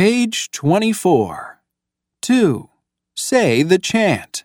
Page 24. 2. Say the chant.